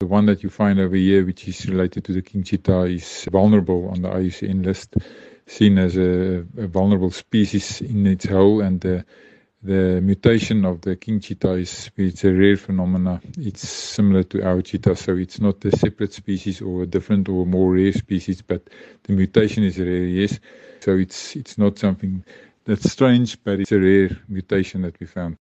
The one that you find over here, which is related to the king cheetah, is vulnerable on the IUCN list, seen as a, a vulnerable species in its whole, and the, the mutation of the king cheetah is it's a rare phenomenon. It's similar to our cheetah, so it's not a separate species or a different or more rare species, but the mutation is rare, yes. So it's it's not something that's strange, but it's a rare mutation that we found.